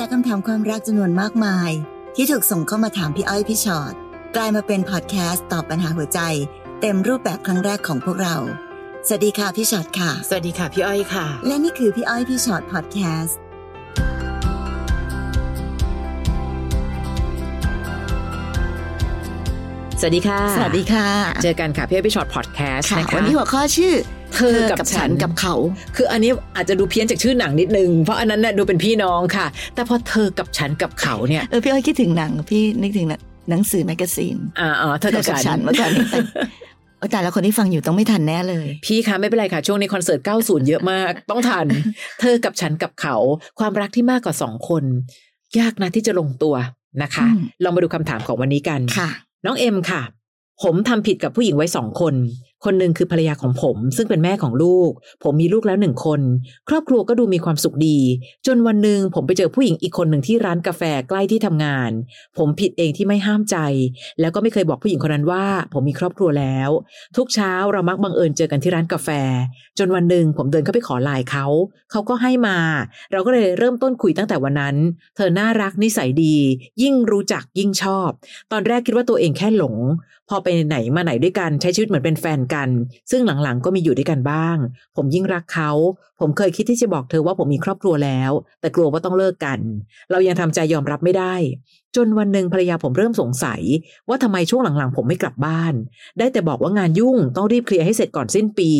จากคำถามความรักจำนวนมากมาย ที่ถูกส่งเข้ามาถามพี่อ้อยพี่ชอ็อตกลายมาเป็นพอดแคสต์ตอบปัญหาหัวใจ เต็มรูปแบบครั้งแรกของพวกเรา สวัสดีค่ะพี่ชอ็อตค่ะ สวัสดีค่ะพี่อ้อยค่ะ และนี่คือพี่อ้อยพี่ชอ็อตพอดแคสต์สวัสดีค่ะ สวัสดีค่ะ เจอกันค่ะพี่อ้อยพี่ฉอดพอดแคสต์ค่ะนะคะวันนี้หัวข้อชื่อ เธอกับฉันกับเขา คืออันนี้อาจจะดูเพี้ยนจากชื่อหนังนิดนึง เพราะอันนั้นน่ะดูเป็นพี่น้องค่ะ แต่พอเธอกับฉันกับเขาเนี่ยเออพี่อ้อยคิดถึงหนังพี่นึกถึงหนังสือ magazine อ่าอ๋อเธอกับฉันเมื่อก่อนนี้แต่โอ้แต่ละคนที่ฟังอยู่ต้องไม่ทันแน่เลย พี่คะไม่เป็นไรค่ะ ช่วงนี้คอนเสิร์ต 90 เยอะมาก ต้องทัน เธอกับฉันกับเขา ความรักที่มากกว่าสองคน ยากนะที่จะลงตัวนะคะอืมลองมาดูคำถามของวันนี้กันค่ะ น้องเอ็มค่ะ ผมทำผิดกับผู้หญิงไว้สองคน คนหนึ่งคือภรรยาของผม ซึ่งเป็นแม่ของลูก ผมมีลูกแล้วหนึ่งคน ครอบครัวก็ดูมีความสุขดี จนวันหนึ่งผมไปเจอผู้หญิงอีกคนหนึ่งที่ร้านกาแฟใกล้ที่ทำงาน ผมผิดเองที่ไม่ห้ามใจ แล้วก็ไม่เคยบอกผู้หญิงคนนั้นว่า ผมมีครอบครัวแล้ว ทุกเช้าเรามักบังเอิญเจอกันที่ร้านกาแฟ จนวันหนึ่งผมเดินเข้าไปขอไลน์เขาเขาก็ให้มา เราก็เลยเริ่มต้นคุยตั้งแต่วันนั้น เธอน่ารักนิสัยดี ยิ่งรู้จักยิ่งชอบ ตอนแรกคิดว่าตัวเองแค่หลงพอไปไหนมาไหนด้วยกันใช้ชีวิตเหมือนเป็นแฟนกัน ซึ่งหลังๆก็มีอยู่ด้วยกันบ้าง ผมยิ่งรักเขา ผมเคยคิดที่จะบอกเธอว่าผมมีครอบครัวแล้ว แต่กลัวว่าต้องเลิกกัน เรายังทำใจยอมรับไม่ได้ จนวันหนึ่งภรรยาผมเริ่มสงสัย ว่าทำไมช่วงหลังๆ ผมไม่กลับบ้าน ได้แต่บอกว่างานยุ่งต้องรีบเคลียร์ให้เสร็จก่อนสิ้นปี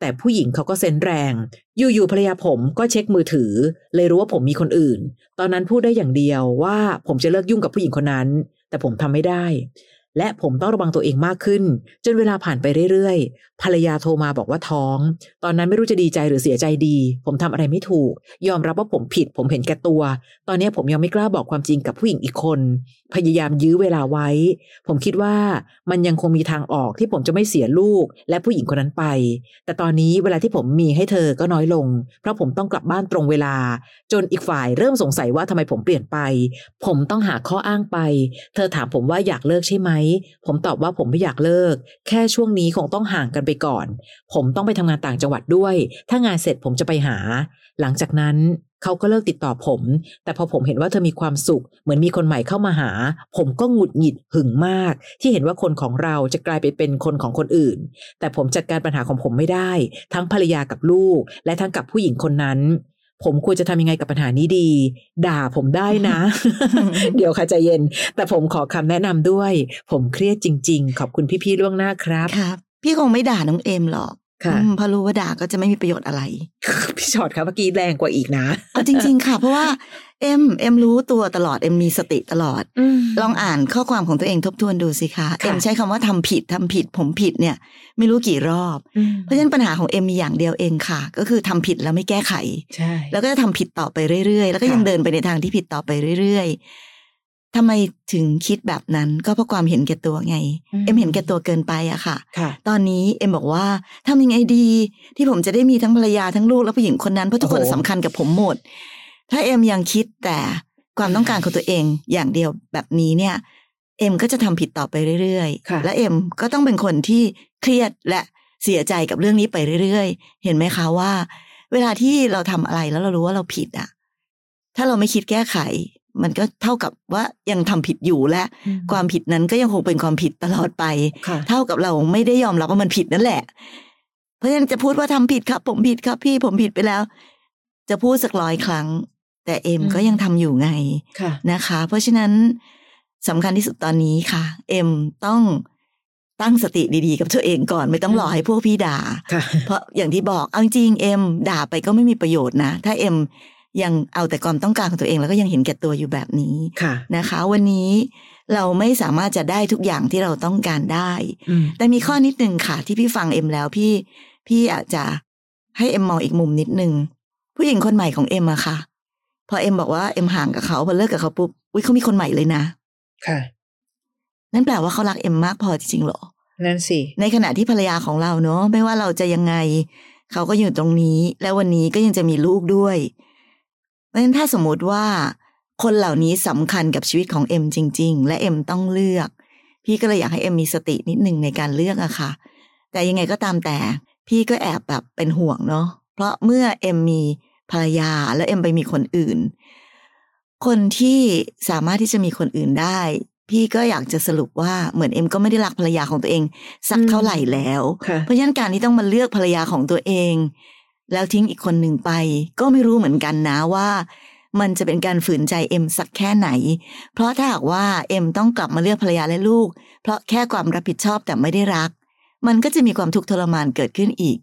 แต่ผู้หญิงเขาก็เซนแรง อยู่ๆภรรยาผมก็เช็คมือถือ เลยรู้ว่าผมมีคนอื่น ตอนนั้นพูดได้อย่างเดียวว่าผมจะเลิกยุ่งกับผู้หญิงคนนั้นแต่ผมทำไม่ได้ และผมต้องระวังตัวเองมากขึ้น จนเวลาผ่านไปเรื่อยๆ ภรรยาโทรมาบอกว่าท้อง ตอนนั้นไม่รู้จะดีใจหรือเสียใจดี ผมทำอะไรไม่ถูก ยอมรับว่าผมผิด ผมเห็นแก่ตัว ตอนนี้ผมยังไม่กล้าบอกความจริงกับผู้หญิงอีกคน พยายามยื้อเวลาไว้ ผมคิดว่ามันยังคงมีทางออกที่ผมจะไม่เสียลูก และผู้หญิงคนนั้นไป แต่ตอนนี้เวลาที่ผมมีให้เธอก็น้อยลง เพราะผมต้องกลับบ้านตรงเวลา จนอีกฝ่ายเริ่มสงสัยว่าทำไมผมเปลี่ยนไป ผมต้องหาข้ออ้างไป เธอถามผมว่าอยากเลิกใช่ไหมผมตอบว่าผมไม่อยากเลิก แค่ช่วงนี้คงต้องห่างกันไปก่อน ผมต้องไปทำงานต่างจังหวัดด้วย ถ้างานเสร็จผมจะไปหา หลังจากนั้นเขาก็เลิกติดต่อผม แต่พอผมเห็นว่าเธอมีความสุข เหมือนมีคนใหม่เข้ามาหา ผมก็หงุดหงิดหึงมาก ที่เห็นว่าคนของเราจะกลายไปเป็นคนของคนอื่น แต่ผมจัดการปัญหาของผมไม่ได้ ทั้งภรรยากับลูก และทั้งกับผู้หญิงคนนั้น ผมควรจะทำยังไงกับปัญหานี้ดี ด่าผมได้นะ เดี๋ยวค่ะใจเย็น แต่ผมขอคำแนะนำด้วย ผมเครียดจริง ๆ ขอบคุณพี่ๆล่วงหน้าครับครับ พี่คงไม่ด่าน้องเอ็มหรอก ค่ะอืมเพราะรู้ว่าด่าก็จะไม่มีประโยชน์อะไร พี่ฉอดครับเมื่อกี้แรงกว่าอีกนะเอาจริง ๆ ค่ะ เพราะว่าเอ็มเอ็มรู้ตัวตลอดเอ็มมีสติตลอด ลองอ่านข้อความของตัวเองทบทวนดูสิคะค่ะเอ็มใช้คำว่าทำผิดทำผิด ผมผิดเนี่ย ไม่รู้กี่รอบ เพราะฉะนั้นปัญหาของเอ็มมีอย่างเดียวเองค่ะ ก็คือทำผิดแล้วไม่แก้ไขใช่แล้วก็จะทำผิดต่อไปเรื่อยๆ แล้วก็ค่ะยังเดินไปในทางที่ผิดต่อไปเรื่อยๆ ทำไมถึงคิดแบบนั้นก็เพราะความเห็นแก่ตัวไง เอ็มเห็นแก่ตัวเกินไปอะค่ะค่ะตอนนี้เอ็มบอกว่าทำยังไงดี ที่ผมจะได้มีทั้งภรรยาทั้งลูกและผู้หญิงคนนั้นเพราะทุกคนโอ้โหสำคัญกับผมหมด ถ้าเอ็มยังคิดแต่ความต้องการของตัวเองอย่างเดียวแบบนี้เนี่ย เอ็มก็จะทำผิดต่อไปเรื่อยค่ะๆและเอ็มก็ต้องเป็นคนที่เครียดและเสียใจกับเรื่องนี้ไปเรื่อยๆ เห็นไหมคะว่า เวลาที่เราทำอะไรแล้วเรารู้ว่าเราผิดอะถ้าเราไม่คิดแก้ไข มันก็เท่ากับว่ายังทำผิดอยู่และ ความผิดนั้นก็ยังคงเป็นความผิดตลอดไปค่ะเท่ากับเราไม่ได้ยอมรับว่ามันผิดนั่นแหละ เพราะฉะนั้นจะพูดว่าทำผิดครับ ผมผิดครับ พี่ผมผิดไปแล้ว จะพูดสักร้อยครั้ง แต่เอ็มอืมก็ยังทำอยู่ไงค่ะนะคะ เพราะฉะนั้นสำคัญที่สุดตอนนี้ค่ะ เอ็มต้องตั้งสติดีๆกับตัวเองก่อนไม่ต้องรอให้พวกพี่ด่าค่ะเพราะอย่างที่บอกเอาจริงๆเอ็มด่าไปก็ไม่มีประโยชน์นะ ถ้าเอ็ม ยังเอาแต่ความต้องการของตัวเอง แล้วก็ยังเห็นแก่ตัวอยู่แบบนี้ค่ะนะคะ วันนี้เราไม่สามารถจะได้ทุกอย่างที่เราต้องการได้อืมแต่มีข้อนิดนึงค่ะ ที่พี่ฟังเอ็มแล้วพี่ พี่อาจจะให้เอ็มมองอีกมุมนิดนึงผู้หญิงคนใหม่ของเอ็มอะค่ะ พอเอ็มบอกว่าเอ็มห่างกับเขาพอเลิกกับเขาปุ๊บอุ้ยเขามีคนใหม่เลยนะ ค่ะ นั่นแปลว่าเขารักเอ็มมากพอจริงๆเหรอนั่นสิ ในขณะที่ภรรยาของเราเนาะไม่ว่าเราจะยังไง เขาก็อยู่ตรงนี้ และวันนี้ก็ยังจะมีลูกด้วยเพ ราะฉะนั้นถ้าสมมติว่าคนเหล่านี้สำคัญกับชีวิตของเอ็มจริง ๆ และเอ็มต้องเลือก พี่ก็เลยอยากให้เอ็มมีสตินิดหนึ่งในการเลือกอะค่ะ แต่ยังไงก็ตามแต่ พี่ก็แอบแบบเป็นห่วงเนาะเพราะเมื่อเอ็มมีภรรยาแล้วเอ็มไปมีคนอื่น คนที่สามารถที่จะมีคนอื่นได้ พี่ก็อยากจะสรุปว่าเหมือนเอ็มก็ไม่ได้รักภรรยาของตัวเอง สักอืมเท่าไหร่แล้วค่ะเพราะฉะนั้นการที่ต้องมาเลือกภรรยาของตัวเอง แล้วทิ้งอีกคนหนึ่งไป ก็ไม่รู้เหมือนกันนะว่า มันจะเป็นการฝืนใจเอ็มสักแค่ไหน เพราะถ้าหากว่าเอ็มต้องกลับมาเลือกภรรยาและลูก เพราะแค่ความรับผิดชอบแต่ไม่ได้รัก มันก็จะมีความทุกข์ทรมานเกิดขึ้นอีก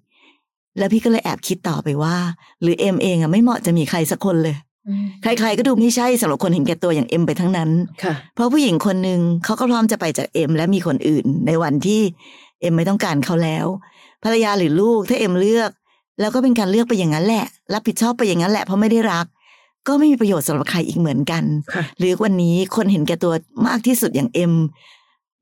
แล้วพี่ก็เลยแอบคิดต่อไปว่า หรือเอ็มเองอะไม่เหมาะจะมีใครสักคนเลยใครๆก็ดูไม่ใช่สำหรับคนเห็นแก่ตัวอย่างเอ็มไปทั้งนั้นค่ะเพราะผู้หญิงคนหนึ่งเขาก็พร้อมจะไปจากเอ็มและมีคนอื่น ในวันที่เอ็มไม่ต้องการเขาแล้ว ภรรยาหรือลูกถ้าเอ็มเลือก แล้วก็เป็นการเลือกไปอย่างนั้นแหละ รับผิดชอบไปอย่างนั้นแหละเพราะไม่ได้รัก ก็ไม่มีประโยชน์สำหรับใครอีกเหมือนกันค่ะหรือวันนี้คนเห็นแก่ตัวมากที่สุดอย่างเอ็ม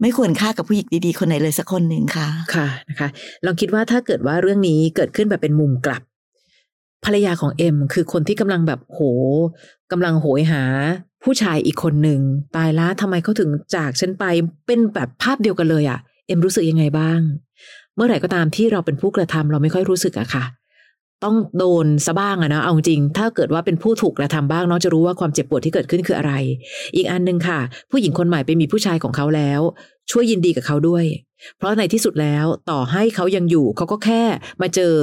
ไม่ควรค่ากับผู้หญิงดีๆ คนไหนเลยสักคนหนึ่งค่ะ ค่ะนะคะ ลองคิดว่าถ้าเกิดว่าเรื่องนี้เกิดขึ้นแบบเป็นมุมกลับ ภรรยาของเอ็มคือคนที่กำลังแบบโหกำลังโหยหา ผู้ชายอีกคนหนึ่งตายละทำไมเขาถึงจากฉันไปเป็นแบบภาพเดียวกันเลยอะ่ะ เอ็มรู้สึกยังไงบ้าง เมื่อไหร่ก็ตามที่เราเป็นผู้กระทำเราไม่ค่อยรู้สึกอะค่ะ ต้องโดนซะบ้างอะนะเอาจริง ถ้าเกิดว่าเป็นผู้ถูกกระทำบ้างน้องจะรู้ว่าความเจ็บปวดที่เกิดขึ้นคืออะไร อีกอันหนึ่งค่ะ ผู้หญิงคนใหม่ไปมีผู้ชายของเขาแล้ว ช่วยยินดีกับเขาด้วย เพราะในที่สุดแล้วต่อให้เขายังอยู่เขาก็แค่มาเจอ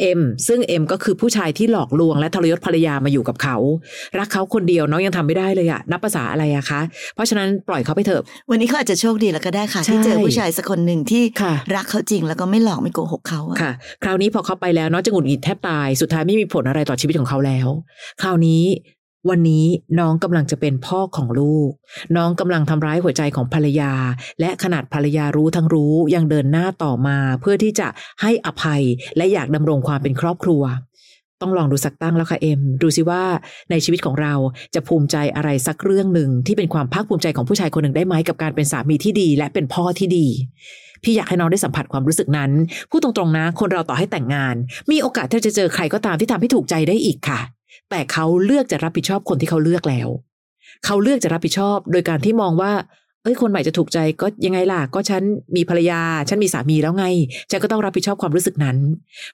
เอ็มซึ่งเอ็มก็คือผู้ชายที่หลอกลวงและทรยศภรรยามาอยู่กับเขา รักเขาคนเดียวน้องยังทำไม่ได้เลยอะนับภาษาอะไรอะคะ เพราะฉะนั้นปล่อยเขาไปเถอะ วันนี้เขาอาจจะโชคดีแล้วก็ได้ค่ะใช่ที่เจอผู้ชายสักคนหนึ่งที่ค่ะรักเขาจริงแล้วก็ไม่หลอกไม่โกหกเขาอะค่ะ คราวนี้พอเขาไปแล้วน้องจะหงุดหงิดแทบตายสุดท้ายไม่มีผลอะไรต่อชีวิตของเขาแล้ว คราวนี้ วันนี้น้องกำลังจะเป็นพ่อของลูก น้องกำลังทำร้ายหัวใจของภรรยา และขนาดภรรยารู้ทั้งรู้ยังเดินหน้าต่อมา เพื่อที่จะให้อภัยและอยากดำรงความเป็นครอบครัว ต้องลองดูสักตั้งแล้วค่ะเอ็ม ดูสิว่าในชีวิตของเราจะภูมิใจอะไรสักเรื่องหนึ่งที่เป็นความภาคภูมิใจของผู้ชายคนหนึ่งได้ไหมกับการเป็นสามีที่ดี และเป็นพ่อที่ดีพี่อยากให้น้องได้สัมผัสความรู้สึกนั้น พูดตรงๆนะ คนเราต่อให้แต่งงาน มีโอกาสที่จะเจอใครก็ตามที่ทำให้ถูกใจได้อีกค่ะ แต่เขาเลือกจะรับผิดชอบคนที่เขาเลือกแล้ว เขาเลือกจะรับผิดชอบ โดยการที่มองว่า เอ้ย คนใหม่จะถูกใจก็ยังไงล่ะ ก็ฉันมีภรรยา ฉันมีสามีแล้วไง ฉันก็ต้องรับผิดชอบความรู้สึกนั้น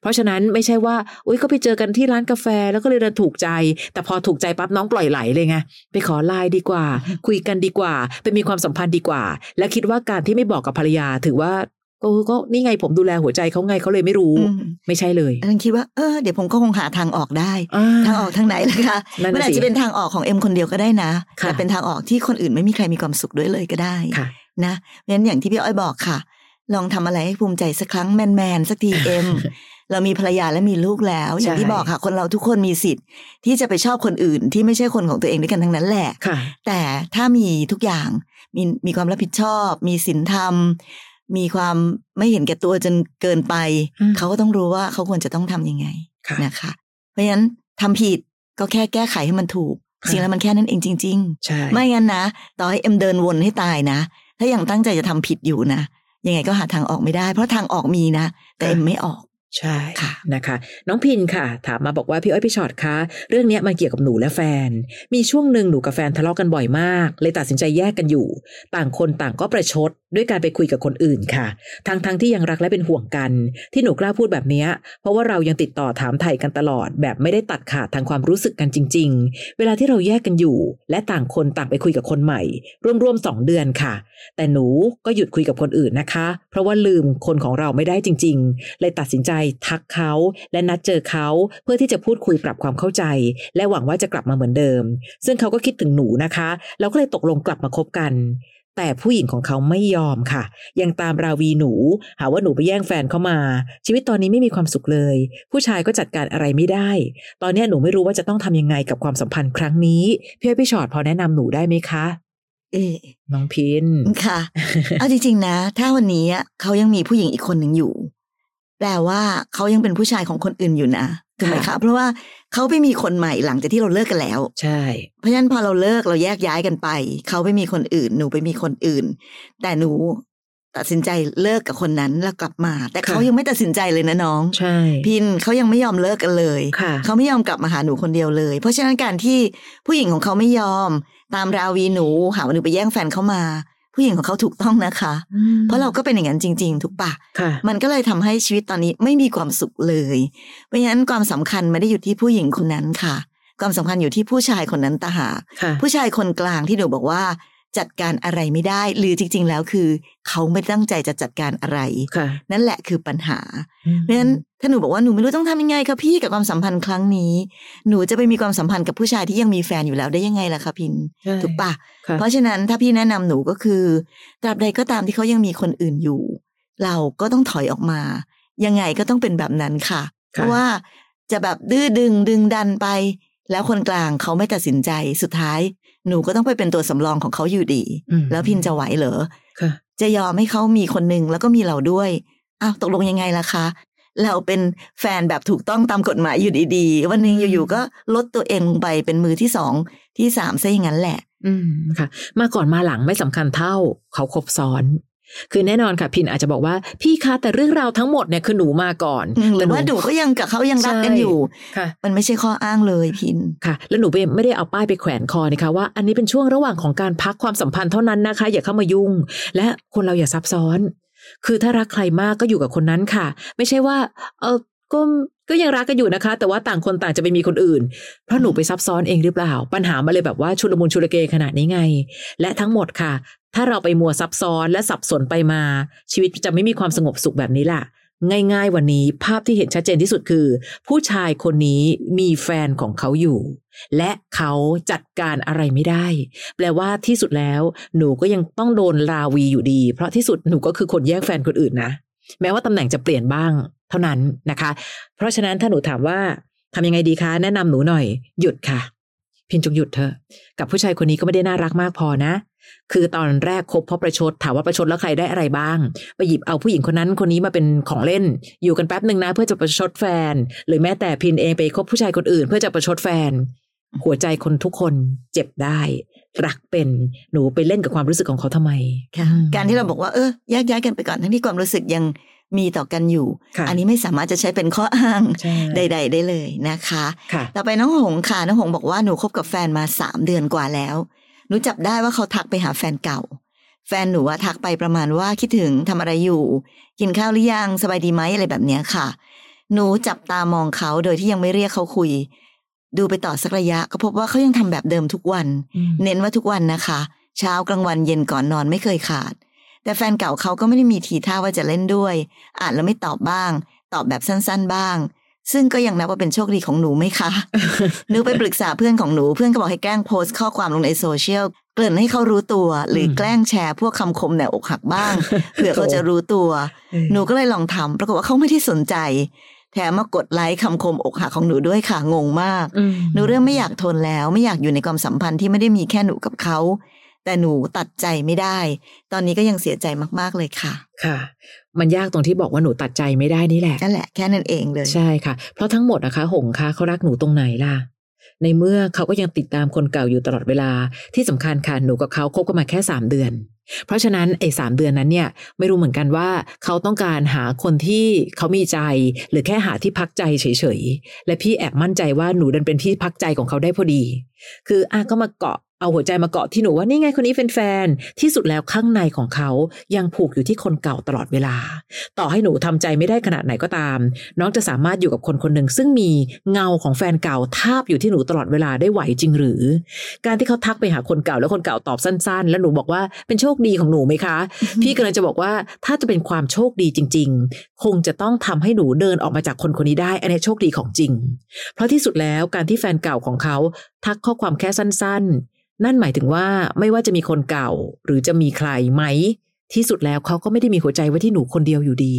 เพราะฉะนั้นไม่ใช่ว่า อุ้ยก็ไปเจอกันที่ร้านกาแฟแล้วก็เลยเดินถูกใจ แต่พอถูกใจปั๊บน้องปล่อยไหลเลยไง ไปขอไลน์ดีกว่า คุยกันดีกว่า ไปมีความสัมพันธ์ดีกว่า และคิดว่าการที่ไม่บอกกับภรรยาถือว่า ก็ก็นี่ไงผมดูแลหัวใจเขาไงเขาเลยไม่รู้อืมไม่ใช่เลยอันนั้นคิดว่าเออเดี๋ยวผมก็คงหาทางออกได้อ่ทางออกทางไหนล่ะคะนั่นน่ะมันอาจสิจะเป็นทางออกของเอ็มคนเดียวก็ได้นะค่ะแต่เป็นทางออกที่คนอื่นไม่มีใครมีความสุขด้วยเลยก็ได้ค่ะนะเพราะฉะนั้นอย่างที่พี่อ้อยบอกค่ะ ลองทำอะไรให้ภูมิใจสักครั้งแมนๆสักทีเอ็มเรามีภรรยาและมีลูกแล้ว อย่างที่ใช่บอกค่ะ คนเราทุกคนมีสิทธิ์ ที่จะไปชอบคนอื่นที่ไม่ใช่คนของตัวเองด้วยกันทั้งนั้นแหละค่ะแต่ถ้ามีทุกอย่างมีมีความรับผิดชอบ มีศีลธรรม มีความไม่เห็นแก่ตัวจนเกินไปอืมเขาก็ต้องรู้ว่าเขาควรจะต้องทำยังไงค่ะนะคะ เพราะฉะนั้นทำผิดก็แค่แก้ไขให้มันถูกค่ะสิ่งแล้วมันแค่นั้นเองจริงใช่ๆไม่งั้นนะ ต่อให้เอ็มเดินวนให้ตายนะ ถ้ายังตั้งใจจะทำผิดอยู่นะยังไงก็หาทางออกไม่ได้ เพราะทางออกมีนะ แต่เอ็มไม่ออก ใช่ค่ะนะคะ น้องพินค่ะ ถามมาบอกว่าพี่อ้อยพี่ชอตคะเรื่องนี้มันเกี่ยวกับหนูและแฟน มีช่วงหนึ่งหนูกับแฟนทะเลาะกันบ่อยมาก เลยตัดสินใจแยกกันอยู่ ต่างคนต่างก็ประชด ด้วยการไปคุยกับคนอื่นค่ะทั้งทั้งที่ยังรักและเป็นห่วงกัน ที่หนูกล้าพูดแบบนี้ เพราะว่าเรายังติดต่อถามไถ่กันตลอด แบบไม่ได้ตัดขาดทางความรู้สึกกันจริง ๆ เวลาที่เราแยกกันอยู่ และต่างคนต่างไปคุยกับคนใหม่ ร่วมๆสองเดือนค่ะ แต่หนูก็หยุดคุยกับคนอื่นนะคะ เพราะว่าลืมคนของเราไม่ได้จริง ๆ เลยตัดสินใจทักเขาและนัดเจอเขาเพื่อที่จะพูดคุยปรับความเข้าใจ และหวังว่าจะกลับมาเหมือนเดิม ซึ่งเขาก็คิดถึงหนูนะคะ เราก็เลยตกลงกลับมาคบกัน แต่ผู้หญิงของเขาไม่ยอมค่ะ ยังตามราวีหนู หาว่าหนูไปแย่งแฟนเขามา ชีวิตตอนนี้ไม่มีความสุขเลย ผู้ชายก็จัดการอะไรไม่ได้ ตอนเนี้ยหนูไม่รู้ว่าจะต้องทำยังไงกับความสัมพันธ์ครั้งนี้พี่อ้อยพี่ชอตพอแนะนำหนูได้ไหมคะเออน้องพินค่ะ เอาจริงๆนะ ถ้าวันนี้อะเขายังมีผู้หญิงอีกคนหนึ่งอยู่ แปลว่าเขายังเป็นผู้ชายของคนอื่นอยู่นะถูกไหมคะค่ะเพราะว่าเขาไปมีคนใหม่หลังจากที่เราเลิกกันแล้ว ใช่ เพราะฉะนั้นพอเราเลิกเราแยกย้ายกันไป เขาไปมีคนอื่น หนูไปมีคนอื่น แต่หนูตัดสินใจเลิกกับคนนั้นแล้วกลับมา แต่เขายังไม่ตัดสินใจเลยนะน้อง ใช่ พินเขายังไม่ยอมเลิกกันเลยค่ะเขาไม่ยอมกลับมาหาหนูคนเดียวเลย เพราะฉะนั้นการที่ผู้หญิงของเขาไม่ยอม ตามราวีหนูหาว่าหนูไปแย่งแฟนเขามา ผู้หญิงของเขาถูกต้องนะคะ เพราะเราก็เป็นอย่างนั้นจริง ๆ ถูกปะค่ะมันก็เลยทำให้ชีวิตตอนนี้ไม่มีความสุขเลย เพราะฉะนั้นความสำคัญไม่ได้อยู่ที่ผู้หญิงคนนั้นค่ะ ความสำคัญอยู่ที่ผู้ชายคนนั้นตาหากค่ะผู้ชายคนกลางที่หนูบอกว่า จัดการอะไรไม่ได้ หรือจริง ๆ แล้วคือ เขาไม่ตั้งใจจะจัดการอะไรค่ะนั่นแหละคือปัญหา เพราะฉะนั้นถ้าหนูบอกว่าหนูไม่รู้ต้องทำยังไงคะพี่กับความสัมพันธ์ครั้งนี้ หนูจะไปมีความสัมพันธ์กับผู้ชายที่ยังมีแฟนอยู่แล้วได้ยังไงล่ะคะพินใช่ถูกปะค่ะเพราะฉะนั้นถ้าพี่แนะนำหนูก็คือตราบใดก็ตามที่เขายังมีคนอื่นอยู่ เราก็ต้องถอยออกมา ยังไงก็ต้องเป็นแบบนั้นค่ะ เพราะว่าจะแบบดื้อดึงดึงดันไป แล้วคนกลางเขาไม่ตัดสินใจสุดท้าย หนูก็ต้องไปเป็นตัวสำรองของเขาอยู่ดีอืมแล้วพินจะไหวเหรอค่ะจะยอมให้เขามีคนหนึ่งแล้วก็มีเราด้วยอ้าวตกลงยังไงล่ะคะ เราเป็นแฟนแบบถูกต้องตามกฎหมายอยู่ดีๆ วันหนึ่งอยู่ๆก็ลดตัวเองลงไปเป็นมือที่สองที่สามซะอย่างนั้นแหละ อืมค่ะ มาก่อนมาหลังไม่สำคัญเท่าเขาครบซ้อน คือแน่นอนค่ะพินอาจจะบอกว่าพี่คะแต่เรื่องราวทั้งหมดเนี่ยคือหนูมาก่อนอืมหรือว่าแต่หนูก็ยังกับเขายังรักกันอยู่ค่ะ มันไม่ใช่ข้ออ้างเลยพินค่ะ แล้วหนูไม่ได้เอาป้ายไปแขวนคอนะคะว่าอันนี้เป็นช่วงระหว่างของการพักความสัมพันธ์เท่านั้นนะคะ อย่าเข้ามายุ่ง และคนเราอย่าซับซ้อน คือถ้ารักใครมากก็อยู่กับคนนั้นค่ะ ไม่ใช่ว่า เออก็ก็ยังรักกันอยู่นะคะ แต่ว่าต่างคนต่างจะไปมีคนอื่น เพราะหนูไปซับซ้อนเองหรือเปล่า ปัญหามาเลยแบบว่าชุลมุนชุลเกขนาดนี้ไง และทั้งหมดค่ะ ถ้าเราไปมัวซับซ้อนและสับสนไปมา ชีวิตจะไม่มีความสงบสุขแบบนี้ล่ะ ง่าย ๆ วันนี้ภาพที่เห็นชัดเจนที่สุดคือ ผู้ชายคนนี้มีแฟนของเขาอยู่ และเขาจัดการอะไรไม่ได้ แปลว่าที่สุดแล้วหนูก็ยังต้องโดนราวีอยู่ดี เพราะที่สุดหนูก็คือคนแย่งแฟนคนอื่นนะแม้ว่าตำแหน่งจะเปลี่ยนบ้าง เท่านั้นนะคะ เพราะฉะนั้นถ้าหนูถามว่าทำยังไงดีคะ แนะนำหนูหน่อย หยุดค่ะ พินจงหยุดเถอะ กับผู้ชายคนนี้ก็ไม่ได้น่ารักมากพอนะ คือตอนแรกคบเพราะประชดถามว่าประชดแล้วใครได้อะไรบ้าง ไปหยิบเอาผู้หญิงคนนั้นคนนี้มาเป็นของเล่น อยู่กันแป๊บหนึ่งนะ เพื่อจะประชดแฟน หรือแม้แต่พินเองไปคบผู้ชายคนอื่น เพื่อจะประชดแฟน หัวใจคนทุกคนเจ็บได้ รักเป็นหนูไปเล่นกับความรู้สึกของเขาทำไมค่ะอืมการที่เราบอกว่าเออแยกย้ายกันไปก่อนทั้งที่ความรู้สึกยังมีต่อกันอยู่ค่ะอันนี้ไม่สามารถจะใช้เป็นข้ออ้างใช่ใดๆ ได้เลยนะคะค่ะต่อไปน้องหงค่ะน้องหงบอกว่าหนูคบกับแฟนมาสามเดือนกว่าแล้วห นูจับได้ว่าเขาทักไปหาแฟนเก่า แฟนหนูอะทักไปประมาณว่าคิดถึงทำอะไรอยู่ กินข้าวหรือยังสบายดีไหมอะไรแบบเนี้ยค่ะ หนูจับตามองเขาโดยที่ยังไม่เรียกเขาคุย ดูไปต่อสักระยะก็พบว่าเขายังทำแบบเดิมทุกวัน เน้นว่าทุกวันนะคะ เช้ากลางวันเย็นก่อนนอนไม่เคยขาด แต่แฟนเก่าเขาก็ไม่ได้มีทีท่าว่าจะเล่นด้วย อ่านแล้วไม่ตอบบ้าง ตอบแบบสั้น ๆ บ้าง ซึ่งก็ยังนับว่าเป็นโชคดีของหนูไหมคะหนูไปปรึกษาเพื่อนของหนูเพื่อนก็บอกให้แกล้งโพสต์ข้อความลงในโซเชียลเกริ่นให้เขารู้ตัว หรือแกล้งแชร์พวกคำคมแนวอกหักบ้างเผื่อเขาจะรู้ตัว หนูก็เลยลองทำปรากฏว่าเขาไม่ได้สนใจ แถมมากดไลค์คำคมอกหักของหนูด้วยค่ะงงมากอืมหนูเริ่มไม่อยากทนแล้วไม่อยากอยู่ในความสัมพันธ์ที่ไม่ได้มีแค่หนูกับเขาแต่หนูตัดใจไม่ได้ ตอนนี้ก็ยังเสียใจมาก ๆ เลยค่ะ ค่ะ มันยากตรงที่บอกว่าหนูตัดใจไม่ได้นี่แหละนั่นแหละแค่นั้นเองเลยใช่ค่ะ เพราะทั้งหมดนะคะหงคะเขารักหนูตรงไหนล่ะ ในเมื่อเขาก็ยังติดตามคนเก่าอยู่ตลอดเวลาที่สำคัญค่ะหนูกับเขาคบกันมาแค่สามเดือน เพราะฉะนั้นไอ้สามเดือนนั้นเนี่ยไม่รู้เหมือนกันว่าเขาต้องการหาคนที่เขามีใจ หรือแค่หาที่พักใจเฉยๆและพี่แอบมั่นใจว่าหนูดันเป็นที่พักใจของเขาได้พอดี คืออะก็มาเกาะ เอาหัวใจมาเกาะที่หนูว่านี่ไงคนนี้เป็นแฟนที่สุดแล้วข้างในของเขายังผูกอยู่ที่คนเก่าตลอดเวลา ต่อให้หนูทำใจไม่ได้ขนาดไหนก็ตาม น้องจะสามารถอยู่กับคนคนหนึ่งซึ่งมีเงาของแฟนเก่าทาบอยู่ที่หนูตลอดเวลาได้ไหวจริงหรือ การที่เขาทักไปหาคนเก่าแล้วคนเก่าตอบสั้น ๆ แล้วหนูบอกว่าเป็นโชคดีของหนูไหมคะ พี่กำลังจะบอกว่าถ้าจะเป็นความโชคดีจริง ๆ คงจะต้องทำให้หนูเดินออกมาจากคนคนนี้ได้ อันนี้โชคดีของจริง เพราะที่สุดแล้วการที่แฟนเก่าของเขาทักข้อความแค่สั้นๆ นั่นหมายถึงว่าไม่ว่าจะมีคนเก่า หรือจะมีใครไหม ที่สุดแล้วเขาก็ไม่ได้มีหัวใจไว้ที่หนูคนเดียวอยู่ดี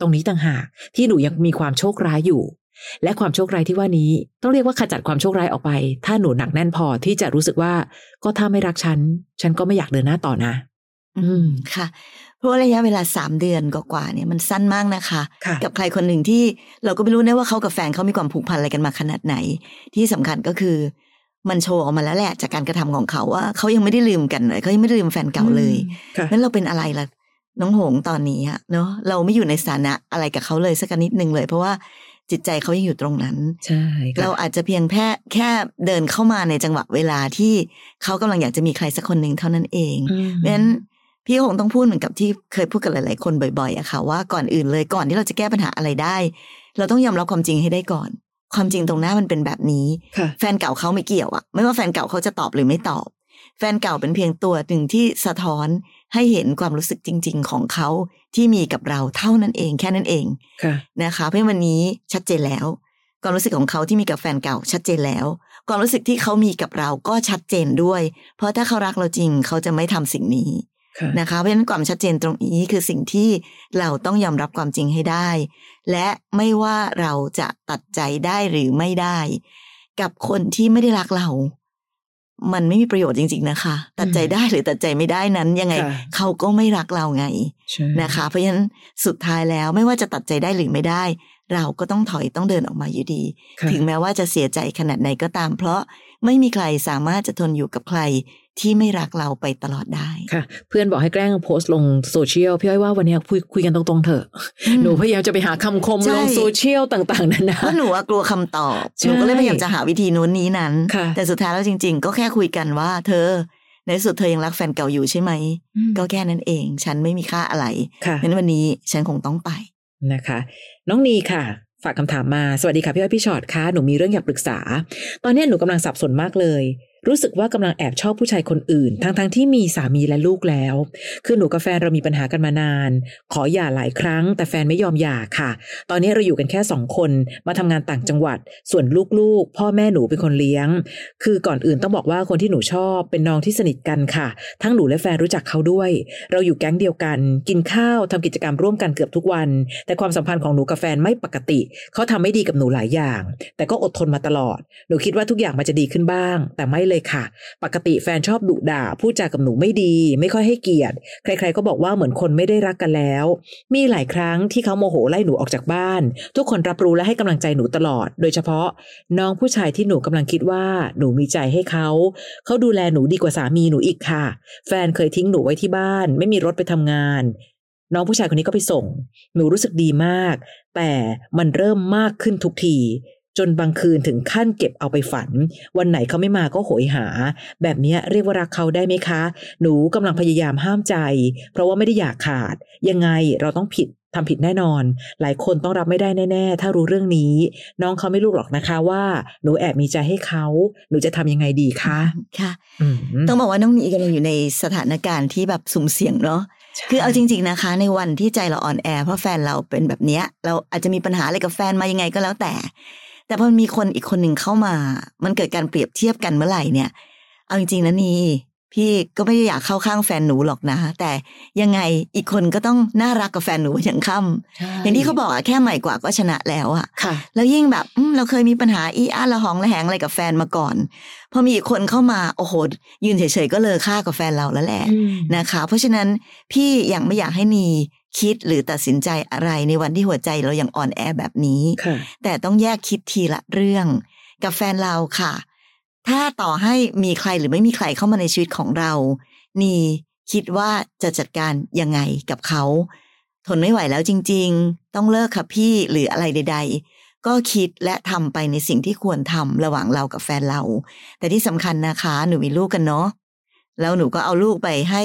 ตรงนี้ต่างหากที่หนูยังมีความโชคร้ายอยู่ และความโชคร้ายที่ว่านี้ ต้องเรียกว่าขจัดความโชคร้ายออกไป ถ้าหนูหนักแน่นพอที่จะรู้สึกว่า ก็ถ้าไม่รักฉัน ฉันก็ไม่อยากเดินหน้าต่อนะ อืมค่ะเพราะว่าระยะเวลาสามเดือนกว่าๆเนี่ยมันสั้นมากนะคะค่ะกับใครคนหนึ่งที่เราก็ไม่รู้นะว่าเขากับแฟนเขามีความผูกพันอะไรกันมาขนาดไหน ที่สำคัญก็คือ มันโชว์ออกมาแล้วแหละจากการกระทำของเขาว่าเขายังไม่ได้ลืมกันเลยเขายังไม่ได้ลืมแฟนเก่าเลยค่ะนั้นเราเป็นอะไรล่ะน้องหงตอนนี้อะเนาะเราไม่อยู่ในสถานะอะไรกับเขาเลยสักนิดหนึ่งเลย เพราะว่าจิตใจเขายังอยู่ตรงนั้น ใช่ค่ะเราอาจจะเพียงแค่แค่เดินเข้ามาในจังหวะเวลาที่เขากำลังอยากจะมีใครสักคนหนึ่งเท่านั้นเองอืมเพราะฉะนั้นพี่คงต้องพูดเหมือนกับที่เคยพูดกับหลาย ๆ คนบ่อย ๆอะค่ะว่าก่อนอื่นเลยก่อนที่เราจะแก้ปัญหาอะไรได้ เราต้องยอมรับความจริงให้ได้ก่อน ความจริงตรงหน้ามันเป็นแบบนี้ค่ะแฟนเก่าเขาไม่เกี่ยวอะไม่ว่าแฟนเก่าเขาจะตอบหรือไม่ตอบ แฟนเก่าเป็นเพียงตัวหนึ่งที่สะท้อนให้เห็นความรู้สึกจริง ๆ ของเขาที่มีกับเราเท่านั้นเองแค่นั้นเองค่ะนะคะเพราะวันนี้ชัดเจนแล้ว ความรู้สึกของเขาที่มีกับแฟนเก่าชัดเจนแล้ว ความรู้สึกที่เขามีกับเราก็ชัดเจนด้วย เพราะถ้าเขารักเราจริงเขาจะไม่ทำสิ่งนี้ค่ะ นะคะเพราะฉะนั้นความชัดเจนตรงนี้คือสิ่งที่เราต้องยอมรับความจริงให้ได้ และไม่ว่าเราจะตัดใจได้หรือไม่ได้ กับคนที่ไม่ได้รักเรา มันไม่มีประโยชน์จริง ๆ นะคะ ตัดใจได้หรือตัดใจไม่ได้นั้น ยังไงค่ะเขาก็ไม่รักเราไงใช่นะคะ เพราะฉะนั้นสุดท้ายแล้วไม่ว่าจะตัดใจได้หรือไม่ได้ เราก็ต้องถอยต้องเดินออกมาอยู่ดีค่ะถึงแม้ว่าจะเสียใจขนาดไหนก็ตาม เพราะไม่มีใครสามารถจะทนอยู่กับใคร ที่ไม่รักเราไปตลอดได้ค่ะ เพื่อนบอกให้แกล้งโพสต์ลงโซเชียลพี่อ้อยว่าวันนี้คุยคุยกันตรงๆเถอะอืมหนูพยายามจะไปหาคำคมใช่ลงโซเชียลต่างๆนานาเพราะหนูอะกลัวคำตอบใช่หนูก็เลยพยายามจะหาวิธีนู้นนี้นั้นค่ะแต่สุดท้ายแล้วจริง ๆ ก็แค่คุยกันว่า เธอในที่สุดเธอยังรักแฟนเก่าอยู่ใช่ไหม ก็แค่นั้นเอง ฉันไม่มีค่าอะไรค่ะงั้นวันนี้ฉันคงต้องไปนะคะ น้องนีค่ะฝากคำถามมา สวัสดีค่ะพี่อ้อยพี่ชอตค่ะ หนูมีเรื่องอยากปรึกษา ตอนนี้หนูกำลังสับสนมากเลย รู้สึกว่ากำลังแอบชอบผู้ชายคนอื่น ทั้งๆทที่มีสามีและลูกแล้ว คือหนูกับแฟนเรามีปัญหากันมานาน ขอหย่าหลายครั้ง แต่แฟนไม่ยอมหย่าค่ะ ตอนนี้เราอยู่กันแค่สองคนมาทำงานต่างจังหวัด ส่วนลูกๆ พ่อแม่หนูเป็นคนเลี้ยง คือก่อนอื่นต้องบอกว่าคนที่หนูชอบเป็นน้องที่สนิทกันค่ะ ทั้งหนูและแฟนรู้จักเขาด้วย เราอยู่แก๊งเดียวกัน กินข้าวทำกิจกรรมร่วมกันเกือบทุกวัน แต่ความสัมพันธ์ของหนูกับแฟนไม่ปกติ เขาทำไม่ดีกับหนูหลายอย่าง แต่ก็อดทนมาตลอด หนูคิดว่าทุกอย่างมันจะดีขึ้นบ้าง แต่ไม่เลยค่ะ ปกติแฟนชอบดุด่าพูดจากับหนูไม่ดี ไม่ค่อยให้เกียรติ ใคร ๆ ก็บอกว่าเหมือนคนไม่ได้รักกันแล้ว มีหลายครั้งที่เขาโมโหไล่หนูออกจากบ้าน ทุกคนรับรู้และให้กำลังใจหนูตลอด โดยเฉพาะ น้องผู้ชายที่หนูกำลังคิดว่าหนูมีใจให้เขา เขาดูแลหนูดีกว่าสามีหนูอีกค่ะ แฟนเคยทิ้งหนูไว้ที่บ้าน ไม่มีรถไปทำงาน น้องผู้ชายคนนี้ก็ไปส่ง หนูรู้สึกดีมาก แต่มันเริ่มมากขึ้นทุกที จนบางคืนถึงขั้นเก็บเอาไปฝัน วันไหนเขาไม่มาก็โหยหา แบบเนี้ยเรียกว่ารักเขาได้ไหมคะ หนูกำลังพยายามห้ามใจ เพราะว่าไม่ได้อยากขาด ยังไงเราต้องผิดทำผิดแน่นอน หลายคนต้องรับไม่ได้แน่ๆ ถ้ารู้เรื่องนี้ น้องเขาไม่รู้หรอกนะคะว่าหนูแอบมีใจให้เขา หนูจะทำยังไงดีคะ ค่ะอืมต้องบอกว่าน้องหนีกำลังอยู่ในสถานการณ์ที่แบบสุ่มเสี่ยงเนาะ คือเอาจริง ๆนะคะ ในวันที่ใจเราอ่อนแอเพราะแฟนเราเป็นแบบเนี้ย เราอาจจะมีปัญหาอะไรกับแฟนมายังไงก็แล้วแต่ แต่พอมีคนอีกคนหนึ่งเข้ามา มันเกิดการเปรียบเทียบกันเมื่อไหร่เนี่ย เอาจริงๆนะนี่พี่ก็ไม่ได้อยากเข้าข้างแฟนหนูหรอกนะ แต่ยังไงอีกคนก็ต้องน่ารักกับแฟนหนูอย่างค่ำอย่างที่เขาบอกอะแค่ใหม่กว่าก็ชนะแล้วอะค่ะแล้วยิ่งแบบอืมเราเคยมีปัญหาอีอาละหองละแหงอะไรกับแฟนมาก่อนพอมีอีกคนเข้ามาโอ้โหยืนเฉยๆก็เลอค่ากับแฟนเราแล้วแหละนะคะ เพราะฉะนั้นพี่ยังไม่อยากให้นี คิดหรือตัดสินใจอะไรในวันที่หัวใจเรายังอ่อนแอแบบนี้ค่ะแต่ต้องแยกคิดทีละเรื่อง กับแฟนเราค่ะ ถ้าต่อให้มีใครหรือไม่มีใครเข้ามาในชีวิตของเรา นีคิดว่าจะจัดการยังไงกับเขา ทนไม่ไหวแล้วจริง ๆ ต้องเลิกค่ะพี่หรืออะไรใด ๆ ก็คิดและทำไปในสิ่งที่ควรทำระหว่างเรากับแฟนเรา แต่ที่สำคัญนะคะหนูมีลูกกันเนาะแล้วหนูก็เอาลูกไปให้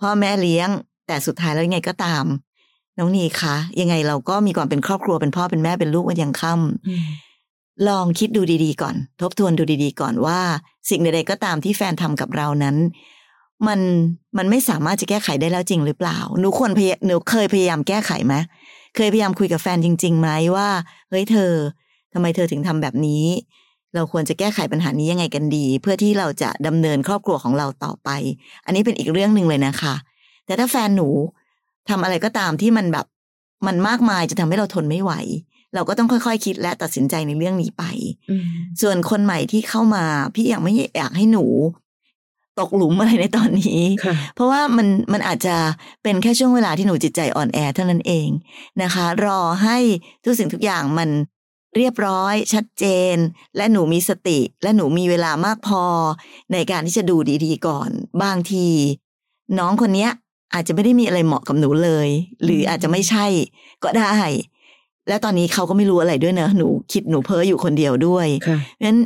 พ่อแม่เลี้ยง แต่สุดท้ายแล้วยังไงก็ตาม น้องนีคะยังไงเราก็มีความเป็นครอบครัวเป็นพ่อเป็นแม่เป็นลูกวันยังค่ำลองคิดดูดีๆก่อน ทบทวนดูดีๆก่อนว่า สิ่งใดๆก็ตามที่แฟนทำกับเรานั้น มันมันไม่สามารถจะแก้ไขได้แล้วจริงหรือเปล่าหนูควรพยหนูเคยพยายามแก้ไขไหมเคยพยายามคุยกับแฟนจริงๆไหมว่าเฮ้ยเธอทำไมเธอถึงทำแบบนี้ เราควรจะแก้ไขปัญหานี้ยังไงกันดี เพื่อที่เราจะดำเนินครอบครัวของเราต่อไป อันนี้เป็นอีกเรื่องหนึ่งเลยนะคะ แต่ถ้าแฟนหนู ทำอะไรก็ตามที่มันแบบมันมากมายจะทำให้เราทนไม่ไหว เราก็ต้องค่อยๆคิดและตัดสินใจในเรื่องนี้ไป ส่วนคนใหม่ที่เข้ามา พี่ยังไม่อยากให้หนู ตกหลุมอะไรในตอนนี้ค่ะเพราะว่ามันมันอาจจะเป็นแค่ช่วงเวลาที่หนูจิตใจอ่อนแอเท่านั้นเองนะคะ รอให้ทุกสิ่งทุกอย่างมันเรียบร้อย ชัดเจน และหนูมีสติ และหนูมีเวลามากพอ ในการที่จะดูดีๆก่อน บางที น้องคนเนี้ย อาจจะไม่ได้มีอะไรเหมาะกับหนูเลย หรืออาจจะไม่ใช่ก็ได้ และตอนนี้เขาก็ไม่รู้อะไรด้วยเนอะหนูคิดหนูเพ้ออยู่คนเดียวด้วยค่ะเพราะฉะนั้น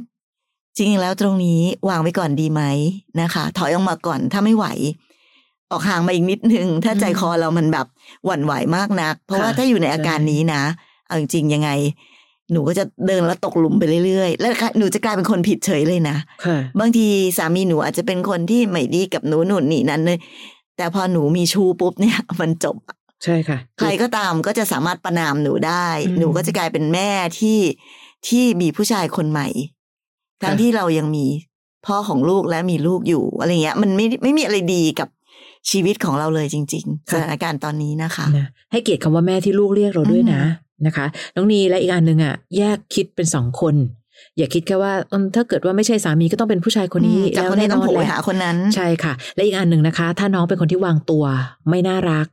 จริงๆแล้วตรงนี้วางไว้ก่อนดีไหมนะคะ ถอยออกมาก่อนถ้าไม่ไหว ออกห่างมาอีกนิดนึง ถ้าใจคอเรามันแบบหวั่นไหวมากนัก เพราะว่าค่ะถ้าอยู่ในอาการใช่นี้นะ เอาจริงๆยังไง หนูก็จะเดินแล้วตกหลุมไปเรื่อยๆ แล้วหนูจะกลายเป็นคนผิดเฉยเลยนะค่ะบางทีสามีหนูอาจจะเป็นคนที่ไม่ดีกับหนูหนุนนี่นั่นเลย แต่พอหนูมีชูปุ๊บเนี่ย มันจบใช่ค่ะ ใครก็ตามก็จะสามารถประนามหนูได้อืมหนูก็จะกลายเป็นแม่ที่ที่มีผู้ชายคนใหม่ ทั้งค่ะที่เรายังมีพ่อของลูกและมีลูกอยู่อะไรเงี้ย มันไม่ไม่มีอะไรดีกับชีวิตของเราเลยจริง ๆ สถานการณ์ตอนนี้นะคะนะให้เกียรติคำว่าแม่ที่ลูกเรียกเราด้วยนะนะคะ น้องนีและอีกอันหนึ่งอะ แยกคิดเป็นสองคน อย่าคิดแค่ว่าอืมถ้าเกิดว่าไม่ใช่สามีก็ต้องเป็นผู้ชายคนนี้จากแล้วคนนี้แน่ต้นองอนโผล่แหไปละหาคนนั้น ใช่ค่ะ และอีกอันหนึ่งนะคะ ถ้าน้องเป็นคนที่วางตัวไม่น่ารัก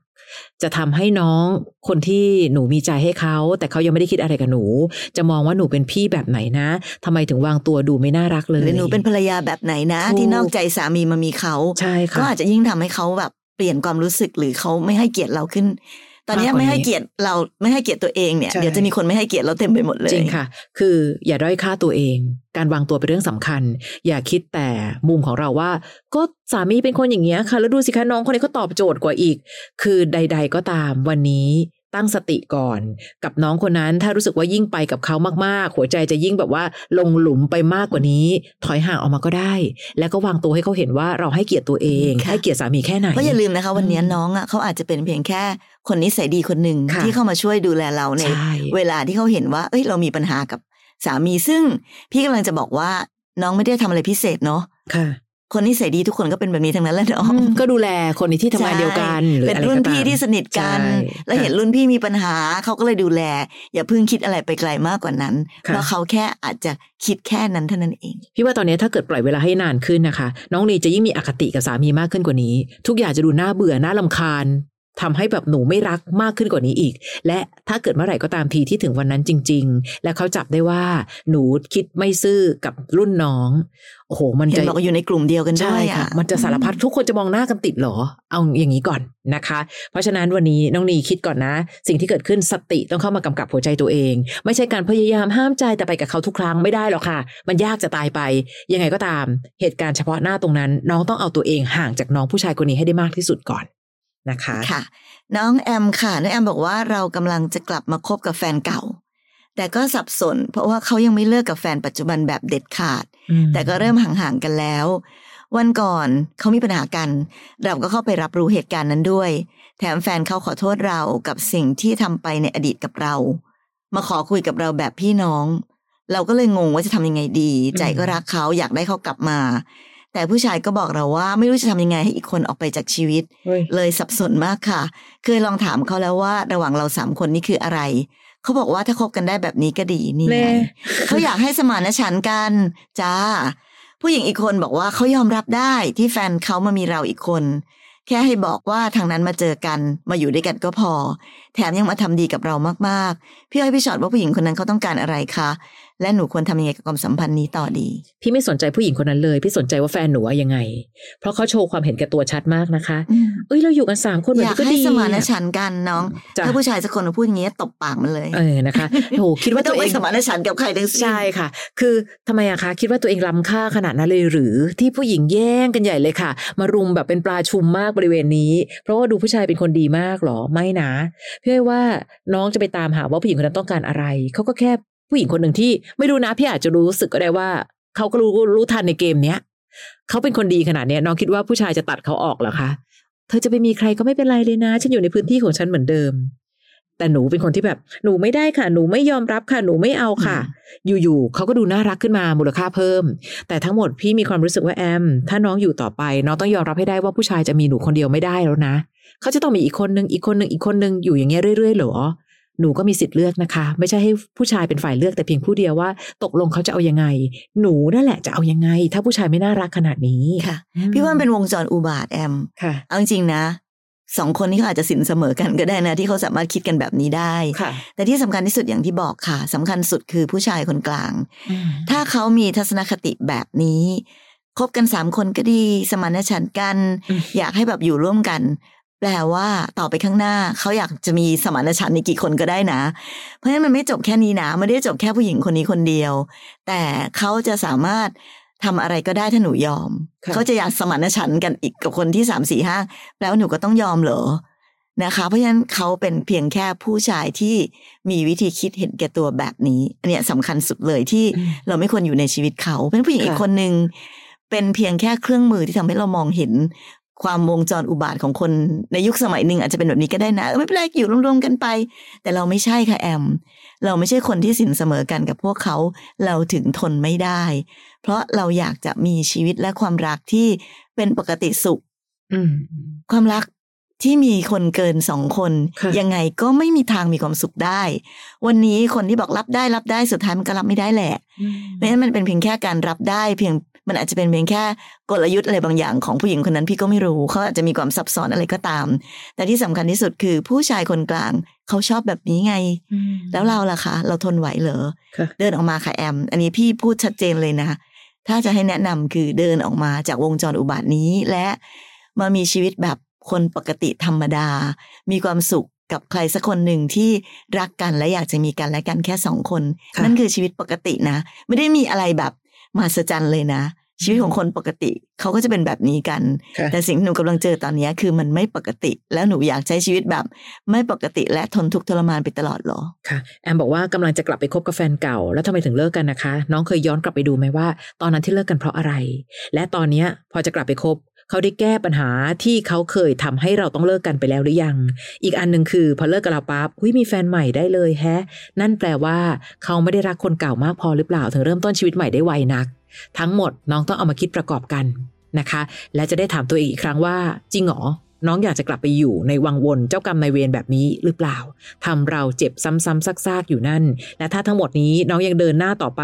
จะทำให้น้องคนที่หนูมีใจให้เขา แต่เขายังไม่ได้คิดอะไรกับหนู จะมองว่าหนูเป็นพี่แบบไหนนะทำไมถึงวางตัวดูไม่น่ารักเลยหรือหนูเป็นภรรยาแบบไหนนะถูกที่นอกใจสามีมามีเขาใช่ค่ะก็อาจจะยิ่งทำให้เขาแบบเปลี่ยนความรู้สึกหรือเขาไม่ให้เกียรติเราขึ้น ตอนนี้มากกว่านี้ไม่ให้เกียรติเราไม่ให้เกียรติตัวเองเนี่ยใช่เดี๋ยวจะมีคนไม่ให้เกียรติเราเต็มไปหมดเลยจริงค่ะ คืออย่าด้อยค่าตัวเอง การวางตัวเป็นเรื่องสำคัญ อย่าคิดแต่มุมของเราว่า ก็สามีเป็นคนอย่างเงี้ยค่ะแล้วดูสิคะน้องคนนี้เขาตอบโจทย์กว่าอีก คือใด ๆ ก็ตามวันนี้ ตั้งสติก่อน กับน้องคนนั้นถ้ารู้สึกว่ายิ่งไปกับเขามากๆ หัวใจจะยิ่งแบบว่าลงหลุมไปมากกว่านี้ ถอยห่างออกมาก็ได้ แล้วก็วางตัวให้เขาเห็นว่าเราให้เกียรติตัวเองค่ะให้เกียรติสามีแค่ไหนเพราะอย่าลืมนะคะ วันนี้อืมน้องอะเขาอาจจะเป็นเพียงแค่คนนิสัยดีคนหนึ่งค่ะที่เข้ามาช่วยดูแลเราในใช่เวลาที่เขาเห็นว่า เอ้ยเรามีปัญหากับสามีซึ่งพี่กำลังจะบอกว่าน้องไม่ได้ทำอะไรพิเศษเนาะ ค่ะคนนิสัยดีทุกคนก็เป็นแบบนี้ทั้งนั้นแหละเนาะอืมก็ดูแลคนในที่ทำงานเดียวกันหรือเป็นอะไรรุ่นก็ตามพี่ที่สนิทกันใช่แล้วเห็นรุ่นพี่มีปัญหาเขาก็เลยดูแล อย่าเพิ่งคิดอะไรไปไกลมากกว่านั้นค่ะเพราะเขาแค่อาจจะคิดแค่นั้นเท่านั้นเอง พี่ว่าตอนนี้ถ้าเกิดปล่อยเวลาให้นานขึ้นนะคะ น้องนีจะยิ่งมีอคติกับสามีมากขึ้นกว่านี้ ทุกอย่างจะดูน่าเบื่อน่าลำคาญทำให้แบบหนูไม่รักมากขึ้นกว่านี้อีก และถ้าเกิดเมื่อไหร่ก็ตามทีที่ถึงวันนั้นจริง ๆ และเขาจับได้ว่า หนูคิดไม่ซื่อกับรุ่นน้อง โอ้โห มันเห็นจะบอกว่าอยู่ในกลุ่มเดียวกันด้ใช่วยค่ะอะ มันจะสารพัดทุกคนจะมองหน้ากันติดเหรอ เอาอย่างนี้ก่อนนะคะ เพราะฉะนั้นวันนี้น้องนีคิดก่อนนะ สิ่งที่เกิดขึ้นสติต้องเข้ามากำกับหัวใจตัวเอง ไม่ใช่การพยายามห้ามใจแต่ไปกับเขาทุกครั้งไม่ได้หรอกค่ะ มันยากจะตายไป ยังไงก็ตาม เหตุการณ์เฉพาะหน้าตรงนั้น น้องต้องเอาตัวเองห่างจากน้องผู้ชายคนนี้ให้ได้มากที่สุดก่อนนะคะค่ะ น้องแอมค่ะน้องแอมบอกว่าเรากำลังจะกลับมาคบกับแฟนเก่า แต่ก็สับสน เพราะว่าเขายังไม่เลิกกับแฟนปัจจุบันแบบเด็ดขาด แต่ก็เริ่มห่างๆกันแล้ว วันก่อนเขามีปัญหากัน เราก็เข้าไปรับรู้เหตุการณ์นั้นด้วย แถมแฟนเขาขอโทษเรากับสิ่งที่ทำไปในอดีตกับเรา มาขอคุยกับเราแบบพี่น้อง เราก็เลยงงว่าจะทำยังไงดี ใจก็รักเขาอยากได้เขากลับมา แต่ผู้ชายก็บอกเราว่าไม่รู้จะทำยังไงให้อีกคนออกไปจากชีวิตเฮ้ยเลยสับสนมากค่ะ เคยลองถามเขาแล้วว่าระหว่างเราสามคนนี่คืออะไร เขาบอกว่าถ้าคบกันได้แบบนี้ก็ดีนี่ไงแน่เขาอยากให้สมานฉันท์กันจ้า ผู้หญิงอีกคนบอกว่าเขายอมรับได้ที่แฟนเขามามีเราอีกคน แค่ให้บอกว่าทางนั้นมาเจอกัน มาอยู่ด้วยกันก็พอ แถมยังมาทำดีกับเรามากๆ พี่อ้อยพี่ชอดว่าผู้หญิงคนนั้นเขาต้องการอะไรคะ และหนูควรทำยังไงกับความสัมพันธ์นี้ต่อดี พี่ไม่สนใจผู้หญิงคนนั้นเลย พี่สนใจว่าแฟนหนูว่ายังไง เพราะเขาโชว์ความเห็นแก่ตัวชัดมากนะคะ เอ้ยเราอยู่กันสามคนแบบอยากนี้ก็ให้ดีสมานฉันท์กันน้องจ้ะถ้าผู้ชายสักคนมาพูดอย่างนี้ตบปากมันเลย เออนะคะโหคิดว่าไม่ต้ตัองวไปเองสมานฉันท์กับใครทั้งสิ้นใช่ค่ะ คือทำไมอะคะคิดว่าตัวเองล้ำค่าขนาดนั้นเลยหรือที่ผู้หญิงแย่งกันใหญ่เลยค่ะ มารุมแบบเป็นปลาชุมมากบริเวณนี้ เพราะว่าดูผู้ชายเป็นคนดีมากหรอไม่นะพี่อ้อยว่าน้องจะไปตามหาว่าผู้หญิงคนนั้นต้องการอะไรเขาก็แค่ ผู้หญิงคนหนึ่งที่ไม่รู้นะพี่อาจจะรู้สึกก็ได้ว่าเขาก็รู้รู้ทันในเกมเนี้ยเขาเป็นคนดีขนาดเนี้ยน้องคิดว่าผู้ชายจะตัดเขาออกเหรอคะเธอจะไปมีใครก็ไม่เป็นไรเลยนะ ฉันอยู่ในพื้นที่ของฉันเหมือนเดิม แต่หนูเป็นคนที่แบบ หนูไม่ได้ค่ะ หนูไม่ยอมรับค่ะ หนูไม่เอาค่ะ อยู่ๆเขาก็ดูน่ารักขึ้นมามูลค่าเพิ่ม แต่ทั้งหมดพี่มีความรู้สึกว่าแอม ถ้าน้องอยู่ต่อไป น้องต้องยอมรับให้ได้ว่าผู้ชายจะมีหนูคนเดียวไม่ได้แล้วนะเขาจะต้องมีอีกคนนึงอีกคนนึงอีกคนนึงอยู่อย่างเงี้ยเรื่อยๆเหรอ หนูก็มีสิทธิ์เลือกนะคะ ไม่ใช่ให้ผู้ชายเป็นฝ่ายเลือกแต่เพียงผู้เดียวว่า ตกลงเขาจะเอายังไง หนูนั่นแหละจะเอายังไง ถ้าผู้ชายไม่น่ารักขนาดนี้ค่ะอืพี่ว่ามันเป็นวงจรอุบาทแอมค่ะเอาจริงๆนะสองคนนี้เขาอาจจะสินเสมอกันก็ได้นะ ที่เขาสามารถคิดกันแบบนี้ได้ค่ะแต่ที่สำคัญที่สุดอย่างที่บอกค่ะสำคัญสุดคือผู้ชายคนกลาง ถ้าเขามีทัศนคติแบบนี้คบกันสามคนก็ดี สมานฉันท์กันอืมอยากให้แบบอยู่ร่วมกัน แปลว่าต่อไปข้างหน้าเขาอยากจะมีสมานฉันท์ในกี่คนก็ได้นะ เพราะฉะนั้นมันไม่จบแค่นี้นะไม่ได้จบแค่ผู้หญิงคนนี้คนเดียว แต่เขาจะสามารถทำอะไรก็ได้ถ้าหนูยอมค่ะเขาจะอยากสมานฉันท์กันอีกกับคนที่สามสี่ห้าแปลว่าหนูก็ต้องยอมเหรอนะคะ เพราะฉะนั้นเขาเป็นเพียงแค่ผู้ชายที่มีวิธีคิดเห็นแก่ตัวแบบนี้ อันเนี้ยสำคัญสุดเลยที่อืมเราไม่ควรอยู่ในชีวิตเขา เป็นผู้หญิงอีกค่ะคนหนึ่งเป็นเพียงแค่เครื่องมือที่ทำให้เรามองเห็น ความวงจรอุบาทของคนในยุคสมัยหนึ่งอาจจะเป็นแบบนี้ก็ได้นะเออไม่เป็นไรอยู่รวมๆกันไป แต่เราไม่ใช่ค่ะแอม เราไม่ใช่คนที่สินเสมอกันกับพวกเขาเราถึงทนไม่ได้ เพราะเราอยากจะมีชีวิตและความรักที่เป็นปกติสุขอืมความรักที่มีคนเกินสองคนค่ะยังไงก็ไม่มีทางมีความสุขได้ วันนี้คนที่บอกรับได้รับได้สุดท้ายมันก็รับไม่ได้แหละเพราะฉะนั้นมันเป็นเพียงแค่การรับได้ เพียง มันอาจจะเป็นเพียงแค่กลยุทธ์อะไรบางอย่างของผู้หญิงคนนั้นพี่ก็ไม่รู้เขาอาจจะมีความซับซ้อนอะไรก็ตาม แต่ที่สำคัญที่สุดคือผู้ชายคนกลางเขาชอบแบบนี้ไงอืมแล้วเราล่ะคะ เราทนไหวเหรอค่ะเดินออกมาค่ะแอม อันนี้พี่พูดชัดเจนเลยนะถ้าจะให้แนะนำคือเดินออกมาจากวงจรอุบาทนี้และมามีชีวิตแบบคนปกติธรรมดา มีความสุขกับใครสักคนหนึ่งที่รักกันและอยากจะมีกันและกันแค่สองคนค่ะนั่นคือชีวิตปกตินะ ไม่ได้มีอะไรแบบ มหัศจรรย์เลยนะ ชีวิตของคนปกติเขาก็จะเป็นแบบนี้กันค่ะแต่สิ่งที่หนูกำลังเจอตอนนี้คือมันไม่ปกติ แล้วหนูอยากใช้ชีวิตแบบ ไม่ปกติและทนทุกข์ทรมานไปตลอดเหรอค่ะแอมบอกว่ากำลังจะกลับไปคบกับแฟนเก่า แล้วทำไมถึงเลิกกันนะคะ น้องเคยย้อนกลับไปดูไหมว่า ตอนนั้นที่เลิกกันเพราะอะไร และตอนเนี้ยพอจะกลับไปคบ เขาได้แก้ปัญหาที่เขาเคยทำให้เราต้องเลิกกันไปแล้วหรือยัง อีกอันหนึ่งคือพอเลิกกับเราปั๊บหุยมีแฟนใหม่ได้เลยแฮะ นั่นแปลว่าเขาไม่ได้รักคนเก่ามากพอหรือเปล่าถึงเริ่มต้นชีวิตใหม่ได้ไวนัก ทั้งหมดน้องต้องเอามาคิดประกอบกันนะคะ และจะได้ถามตัวเองอีกครั้งว่า จริงหรอ น้องอยากจะกลับไปอยู่ในวังวนเจ้ากรรมนายเวรแบบนี้หรือเปล่าทำเราเจ็บซ้ำๆซากๆอยู่นั่น และถ้าทั้งหมดนี้น้องยังเดินหน้าต่อไป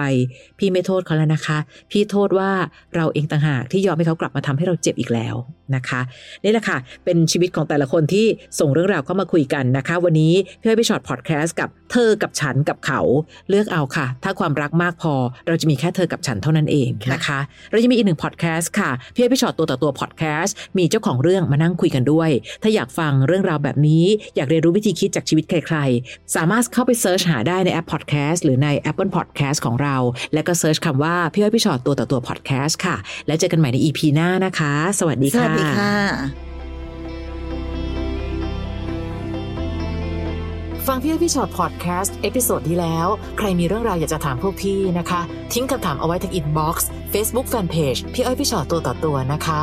พี่ไม่โทษเขาแล้วนะคะ พี่โทษว่าเราเองต่างหากที่ยอมให้เขากลับมาทำให้เราเจ็บอีกแล้วนะคะนี่แหละค่ะ เป็นชีวิตของแต่ละคนที่ส่งเรื่องราวเข้ามาคุยกันนะคะ วันนี้พี่อ้อยพี่ชอตพอดแคสต์กับเธอกับฉันกับเขาเลือกเอาค่ะ ถ้าความรักมากพอ เราจะมีแค่เธอกับฉันเท่านั้นเองนะคะ เราจะมีอีกหนึ่งพอดแคสต์ค่ะพี่อ้อยพี่ฉอดตัวต่อตัวพอดแคสต์มีเจ้าของเรื่องมานั่งคุยกันด้วย ถ้าอยากฟังเรื่องราวแบบนี้ อยากเรียนรู้วิธีคิดจากชีวิตใครๆ สามารถเข้าไป search หาได้ในแอปพอดแคสต์หรือใน Apple Podcast ของเรา แล้วก็ search คำว่าพี่อ้อยพี่ฉอดตัวต่อตัวพอดแคสต์ค่ะ แล้วเจอกันใหม่ใน EP หน้านะคะ สวัสดีค่ะ ฟังพี่อ้อยพี่ฉอดพอดแคสต์ episode ที่แล้ว ใครมีเรื่องราวอยากจะถามพวกพี่นะคะ ทิ้งคำถามเอาไว้ที่ inbox เฟซบุ๊กแฟนเพจพี่อ้อยพี่ฉอดตัวต่อตัวนะคะ